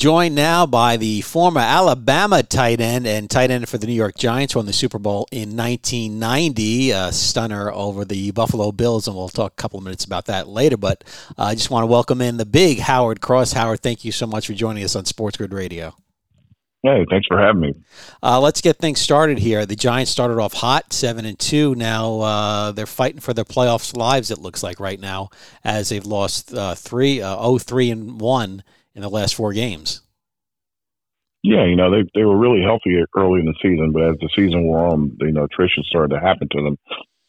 Joined now by the former Alabama tight end and tight end for the New York Giants, won the Super Bowl in 1990, a stunner over the Buffalo Bills, and we'll talk a couple of minutes about that later. But uh, I just want to welcome in the big Howard Cross. Howard, thank you so much for joining us on SportsGrid Radio. Hey, thanks for having me. Uh, let's get things started here. The Giants started off hot, seven and two. Now uh, they're fighting for their playoffs lives. It looks like right now, as they've lost uh, three, uh, oh three and one in the last four games. Yeah, you know they they were really healthy early in the season, but as the season wore on, you know attrition started to happen to them.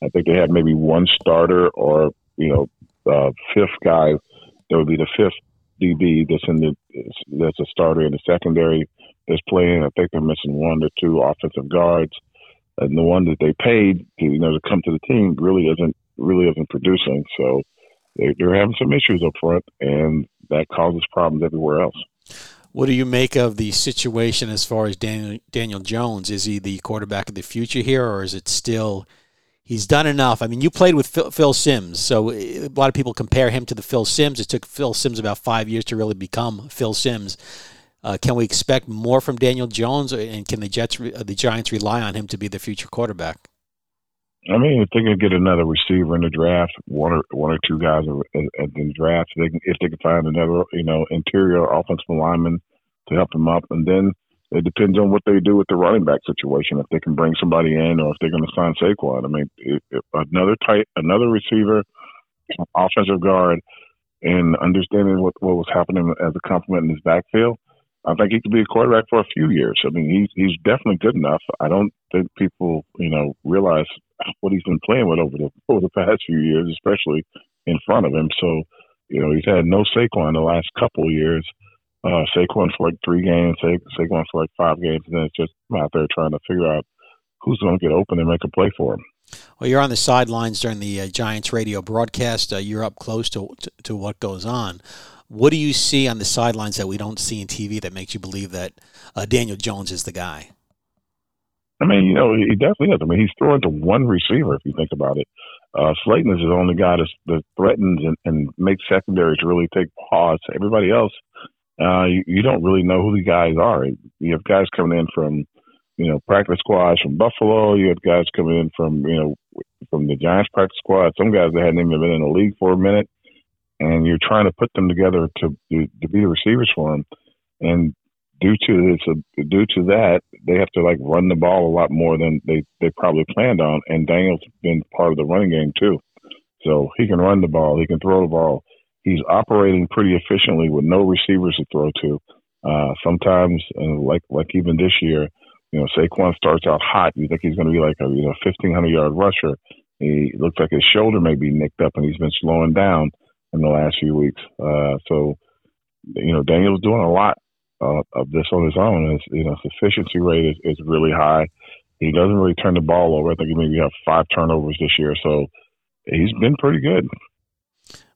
I think they had maybe one starter or you know uh, fifth guy that would be the fifth DB that's in the that's a starter in the secondary that's playing. I think they're missing one or two offensive guards, and the one that they paid to you know to come to the team really isn't really isn't producing. So they, they're having some issues up front, and that causes problems everywhere else. What do you make of the situation as far as Daniel Daniel Jones? Is he the quarterback of the future here, or is it still? He's done enough. I mean, you played with Phil, Phil Simms, so a lot of people compare him to the Phil Simms. It took Phil Simms about five years to really become Phil Simms. Uh, can we expect more from Daniel Jones, and can the Jets, uh, the Giants, rely on him to be the future quarterback? I mean, if they can get another receiver in the draft, one or one or two guys in the draft, they can, if they can find another, you know, interior offensive lineman to help them up, and then it depends on what they do with the running back situation. If they can bring somebody in, or if they're going to sign Saquon. I mean, if, if another tight, another receiver, offensive guard, and understanding what what was happening as a complement in his backfield I think he could be a quarterback for a few years. I mean, he's he's definitely good enough. I don't think people, you know, realize what he's been playing with over the over the past few years, especially in front of him. So, you know, he's had no Saquon the last couple of years. Uh, Saquon for like three games, Sa- Saquon for like five games, and then it's just out there trying to figure out who's going to get open and make a play for him. Well, you're on the sidelines during the uh, Giants radio broadcast. Uh, you're up close to, to, to what goes on. What do you see on the sidelines that we don't see in TV that makes you believe that uh, Daniel Jones is the guy? I mean, you know, he definitely is. I mean, he's throwing to one receiver if you think about it. Uh, Slayton is the only guy that threatens and, and makes secondaries really take pause. Everybody else, uh, you, you don't really know who the guys are. You have guys coming in from, you know, practice squads from Buffalo. You have guys coming in from, you know, from the Giants practice squad. Some guys that hadn't even been in the league for a minute and you're trying to put them together to to be the receivers for them. And due to this, uh, due to that, they have to like run the ball a lot more than they they probably planned on. And Daniel's been part of the running game too, so he can run the ball, he can throw the ball. He's operating pretty efficiently with no receivers to throw to. Uh, sometimes, uh, like like even this year, you know, Saquon starts out hot. You think he's going to be like a you know 1500 yard rusher. He looks like his shoulder may be nicked up, and he's been slowing down in the last few weeks. Uh, so, you know, Daniel's doing a lot uh, of this on his own. His, you know, his efficiency rate is, is really high. He doesn't really turn the ball over. I think he maybe have five turnovers this year. So he's been pretty good.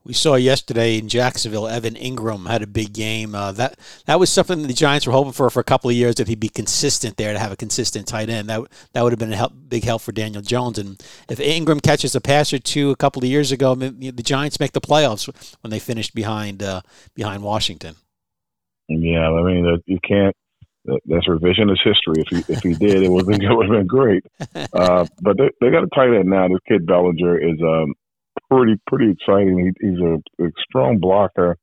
We saw yesterday in Jacksonville, Evan Engram had a big game. Uh, that that was something the Giants were hoping for for a couple of years that he'd be consistent there to have a consistent tight end. That that would have been a help, big help for Daniel Jones. And if Ingram catches a pass or two a couple of years ago, the Giants make the playoffs when they finished behind uh, behind Washington. Yeah, I mean you can't. That's revisionist history. If he if he did, it would it would have been great. Uh, but they, they got a tight end now. This kid Bellinger is um, pretty pretty exciting. He, he's a, a strong blocker,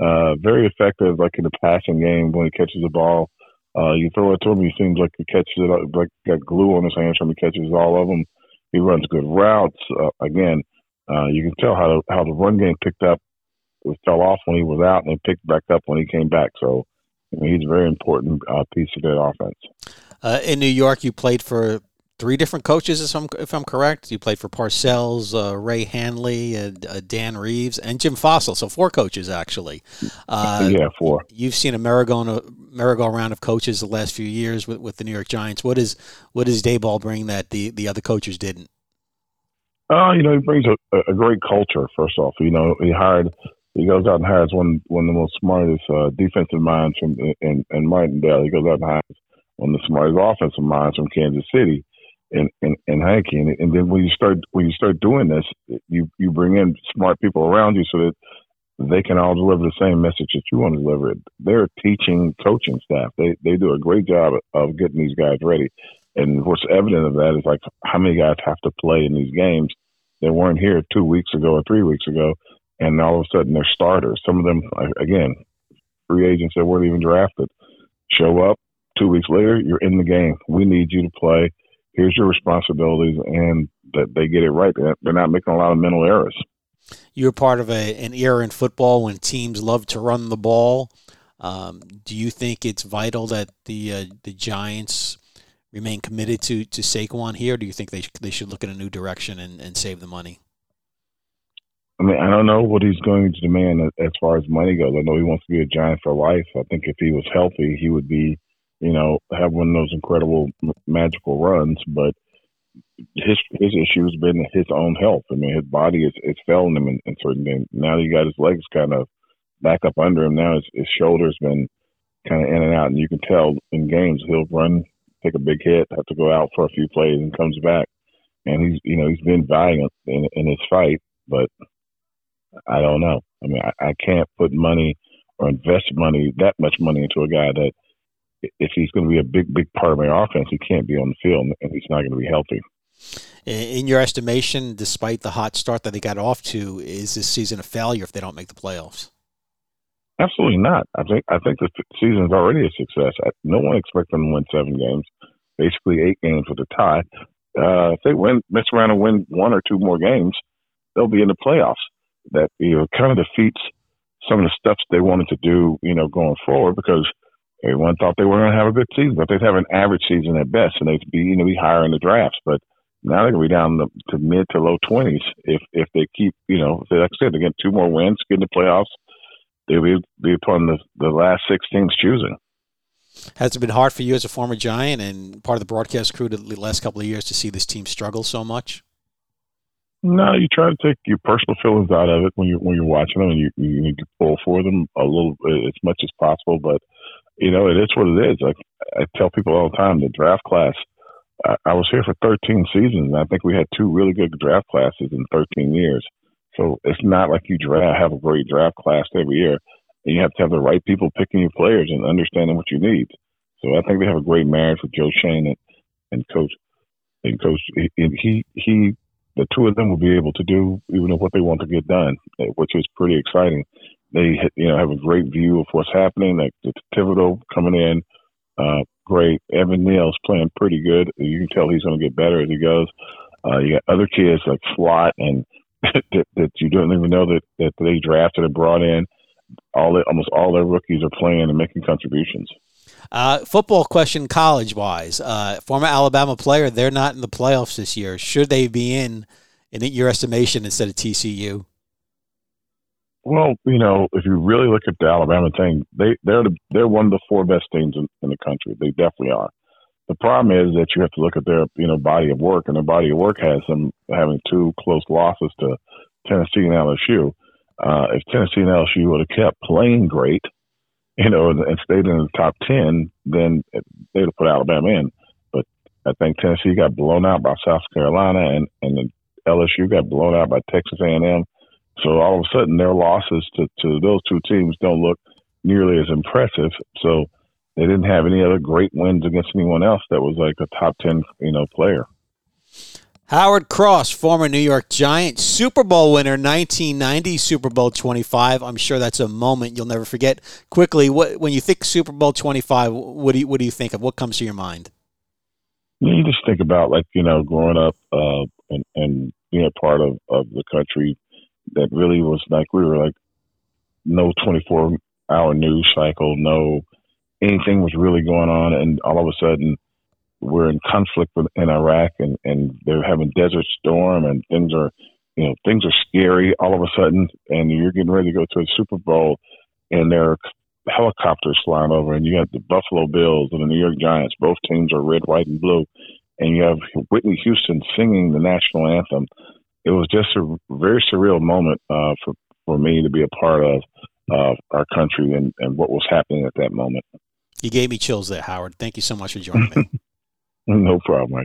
uh, very effective, like in the passing game when he catches the ball. Uh, you throw it to him, he seems like he catches it like got glue on his hands when he catches all of them. He runs good routes. Uh, again, uh, you can tell how the, how the run game picked up. It fell off when he was out, and it picked back up when he came back. So I mean, he's a very important uh, piece of that offense. Uh, in New York, you played for three different coaches, if I'm, if I'm correct. You played for Parcells, uh, Ray Handley, uh, Dan Reeves, and Jim Fassel. So four coaches, actually. Uh, yeah, four. You've seen a merry-go merry-go-round of coaches the last few years with, with the New York Giants. What is what does Daboll bring that the, the other coaches didn't? Uh, you know, he brings a, a great culture, first off. You know, he hired he goes out and hires one one of the most smartest uh, defensive minds from in, in Martindale. He goes out and hires one of the smartest offensive minds from Kansas City and and, and hiking. And, and then when you start when you start doing this, you you bring in smart people around you so that they can all deliver the same message that you want to deliver. They're teaching coaching staff. They they do a great job of getting these guys ready. And what's evident of that is like how many guys have to play in these games that weren't here two weeks ago or three weeks ago, and all of a sudden they're starters. Some of them, again, free agents that weren't even drafted, show up two weeks later, you're in the game. We need you to play. Here's your responsibilities, and that they get it right. They're not making a lot of mental errors. You're part of a, an era in football when teams love to run the ball. Um, do you think it's vital that the uh, the Giants remain committed to to Saquon here? do you think they they should look in a new direction and, and save the money? I mean, I don't know what he's going to demand as far as money goes. I know he wants to be a Giant for life. I think if he was healthy, he would be, you know, have one of those incredible magical runs. But his his issue has been his own health. I mean, his body is is failing him in, in certain things. Now he got his legs kind of back up under him. Now his, his shoulder's been kind of in and out, and you can tell in games he'll run, take a big hit, have to go out for a few plays, and comes back. And he's you know he's been valiant in, in his fight, but I don't know. I mean, I, I can't put money or invest money that much money into a guy that if he's going to be a big, big part of my offense, he can't be on the field and he's not going to be healthy. In your estimation, despite the hot start that they got off to, is this season a failure if they don't make the playoffs? Absolutely not. I think I think the season is already a success. No one expects them to win seven games, basically eight games with a tie. Uh, if they win, mess around and win one or two more games, they'll be in the playoffs. That you know kind of defeats some of the stuff they wanted to do, you know, going forward because everyone thought they were going to have a good season, but they'd have an average season at best, and they'd be you know be higher in the drafts. But now they're going to be down to, to mid to low twenties if if they keep you know like I said they get two more wins, get in the playoffs, they'll be be upon the the last six teams choosing. Has it been hard for you as a former Giant and part of the broadcast crew the last couple of years to see this team struggle so much? No, you try to take your personal feelings out of it when you when you're watching them, and you you need to pull for them a little uh, as much as possible. But you know, it is what it is. Like I tell people all the time, the draft class. I, I was here for 13 seasons, and I think we had two really good draft classes in 13 years. So it's not like you draft have a great draft class every year, and you have to have the right people picking your players and understanding what you need. So I think they have a great marriage with Joe Schoen and, and Coach and Coach. And he he the two of them will be able to do even what they want to get done, which is pretty exciting they you know have a great view of what's happening. Like the Thibodeaux coming in, uh, great. Evan Neal's playing pretty good. You can tell he's going to get better as he goes. Uh, you got other kids like Slot and that, that you don't even know that that they drafted and brought in. All almost all their rookies are playing and making contributions. Uh, football question, college wise, uh, former Alabama player, they're not in the playoffs this year. Should they be in, in your estimation, instead of TCU? Well, you know, if you really look at the Alabama thing, they they're the, they're one of the four best teams in, in the country. They definitely are. The problem is that you have to look at their you know body of work, and their body of work has them having two close losses to Tennessee and LSU. Uh, if Tennessee and LSU would have kept playing great, you know, and, stayed in the top ten, then they'd have put Alabama in. But I think Tennessee got blown out by South Carolina, and and LSU got blown out by Texas A&M so all of a sudden, their losses to, to those two teams don't look nearly as impressive. So they didn't have any other great wins against anyone else that was like a top ten, you know, player. Howard Cross, former New York Giant, Super Bowl winner, 1990, Super Bowl 25. I'm sure that's a moment you'll never forget. Quickly, what, when you think Super Bowl 25, what do you what do you think of? What comes to your mind? You just think about like you know growing up uh, and and being a part of of the country that really was like we were like no 24 hour news cycle, no anything was really going on, and all of a sudden we're in conflict with, in Iraq, and and they're having Desert Storm, and things are you know things are scary all of a sudden, and you're getting ready to go to a Super Bowl, and there are helicopters flying over, and you have the Buffalo Bills and the New York Giants. Both teams are red, white, and blue, and you have Whitney Houston singing the national anthem it was just a very surreal moment uh, for for me to be a part of uh, our country and, and what was happening at that moment. You gave me chills there, Howard. Thank you so much for joining me. no problem.